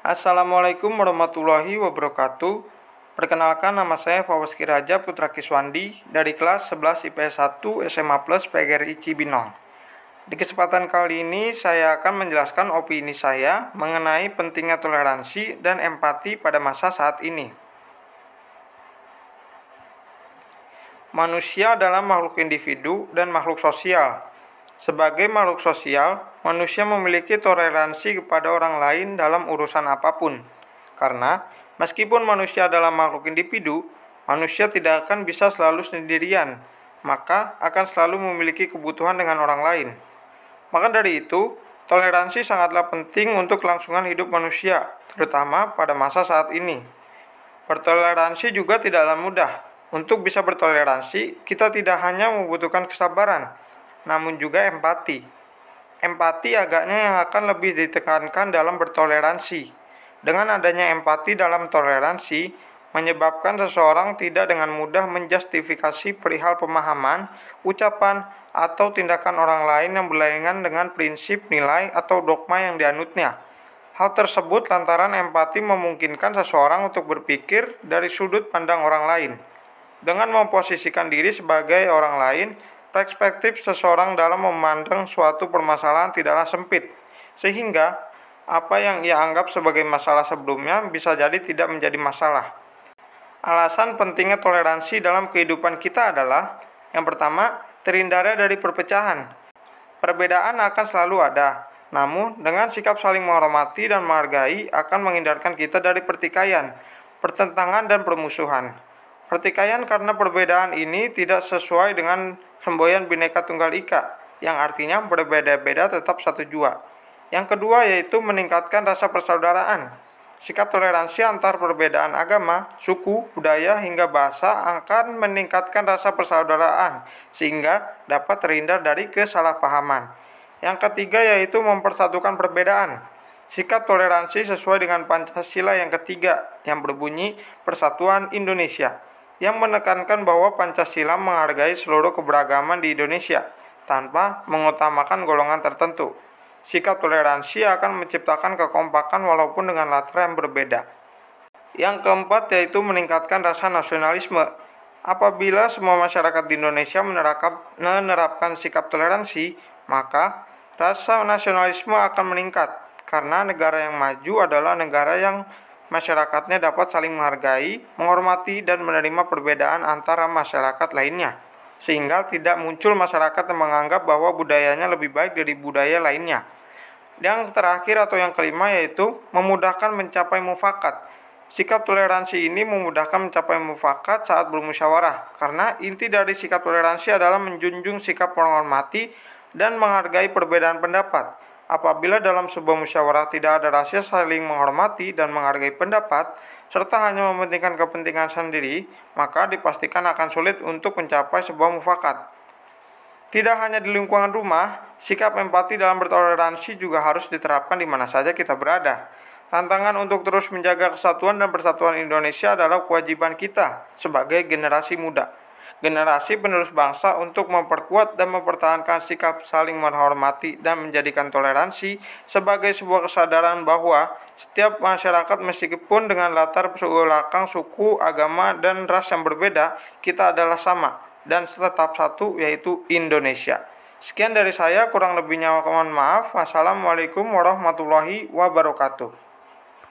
Assalamualaikum warahmatullahi wabarakatuh. Perkenalkan nama saya Fawaz Kiraja Putra Kiswandi dari kelas 11 IPS 1 SMA Plus PGRI Cibinong. Di kesempatan kali ini saya akan menjelaskan opini saya mengenai pentingnya toleransi dan empati pada masa saat ini. Manusia adalah makhluk individu dan makhluk sosial sebagai makhluk sosial, manusia memiliki toleransi kepada orang lain dalam urusan apa pun. Karena meskipun manusia adalah makhluk individu, manusia tidak akan bisa selalu sendirian, maka akan selalu memiliki kebutuhan dengan orang lain. Maka dari itu, toleransi sangatlah penting untuk kelangsungan hidup manusia, terutama pada masa saat ini. Bertoleransi juga tidaklah mudah. Untuk bisa bertoleransi, kita tidak hanya membutuhkan kesabaran, namun juga empati. Empati agaknya yang akan lebih ditekankan dalam bertoleransi. Dengan adanya empati dalam toleransi, menyebabkan seseorang tidak dengan mudah menjustifikasi perihal pemahaman, ucapan, atau tindakan orang lain yang berlainan dengan prinsip, nilai, atau dogma yang dianutnya. Hal tersebut lantaran empati memungkinkan seseorang untuk berpikir dari sudut pandang orang lain. Dengan memposisikan diri sebagai orang lain, perspektif seseorang dalam memandang suatu permasalahan tidaklah sempit, sehingga apa yang ia anggap sebagai masalah sebelumnya bisa jadi tidak menjadi masalah. Alasan pentingnya toleransi dalam kehidupan kita adalah yang pertama, terhindarnya dari perpecahan. Perbedaan akan selalu ada, namun dengan sikap saling menghormati dan menghargai akan menghindarkan kita dari pertikaian, pertentangan, dan permusuhan. Pertikaian karena perbedaan ini tidak sesuai dengan semboyan Bhinneka Tunggal Ika, yang artinya berbeda-beda tetap satu jua. Yang kedua yaitu meningkatkan rasa persaudaraan. Sikap toleransi antar perbedaan agama, suku, budaya, hingga bahasa akan meningkatkan rasa persaudaraan sehingga dapat terhindar dari kesalahpahaman. Yang ketiga yaitu mempersatukan perbedaan. Sikap toleransi sesuai dengan Pancasila yang ketiga yang berbunyi Persatuan Indonesia yang menekankan bahwa Pancasila menghargai seluruh keberagaman di Indonesia tanpa mengutamakan golongan tertentu. Sikap toleransi akan menciptakan kekompakan walaupun dengan latar yang berbeda. Yang keempat yaitu meningkatkan rasa nasionalisme. Apabila semua masyarakat di Indonesia menerapkan, menerapkan sikap toleransi, maka rasa nasionalisme akan meningkat karena negara yang maju adalah negara yang masyarakatnya dapat saling menghargai, menghormati, dan menerima perbedaan antara masyarakat lainnya, sehingga tidak muncul masyarakat yang menganggap bahwa budayanya lebih baik dari budaya lainnya. Yang terakhir atau yang kelima yaitu memudahkan mencapai mufakat. Sikap toleransi ini memudahkan mencapai mufakat saat bermusyawarah, karena inti dari sikap toleransi adalah menjunjung sikap menghormati dan menghargai perbedaan pendapat Apabila dalam sebuah musyawarah tidak ada rahasia saling menghormati dan menghargai pendapat, serta hanya mementingkan kepentingan sendiri, maka dipastikan akan sulit untuk mencapai sebuah mufakat. Tidak hanya di lingkungan rumah, sikap empati dalam bertoleransi juga harus diterapkan di mana saja kita berada. Tantangan untuk terus menjaga kesatuan dan persatuan Indonesia adalah kewajiban kita sebagai generasi muda generasi penerus bangsa untuk memperkuat dan mempertahankan sikap saling menghormati dan menjadikan toleransi sebagai sebuah kesadaran bahwa setiap masyarakat meskipun dengan latar belakang suku, agama, dan ras yang berbeda, kita adalah sama dan tetap satu yaitu Indonesia. Sekian dari saya, kurang lebihnya mohon maaf. Wassalamualaikum warahmatullahi wabarakatuh.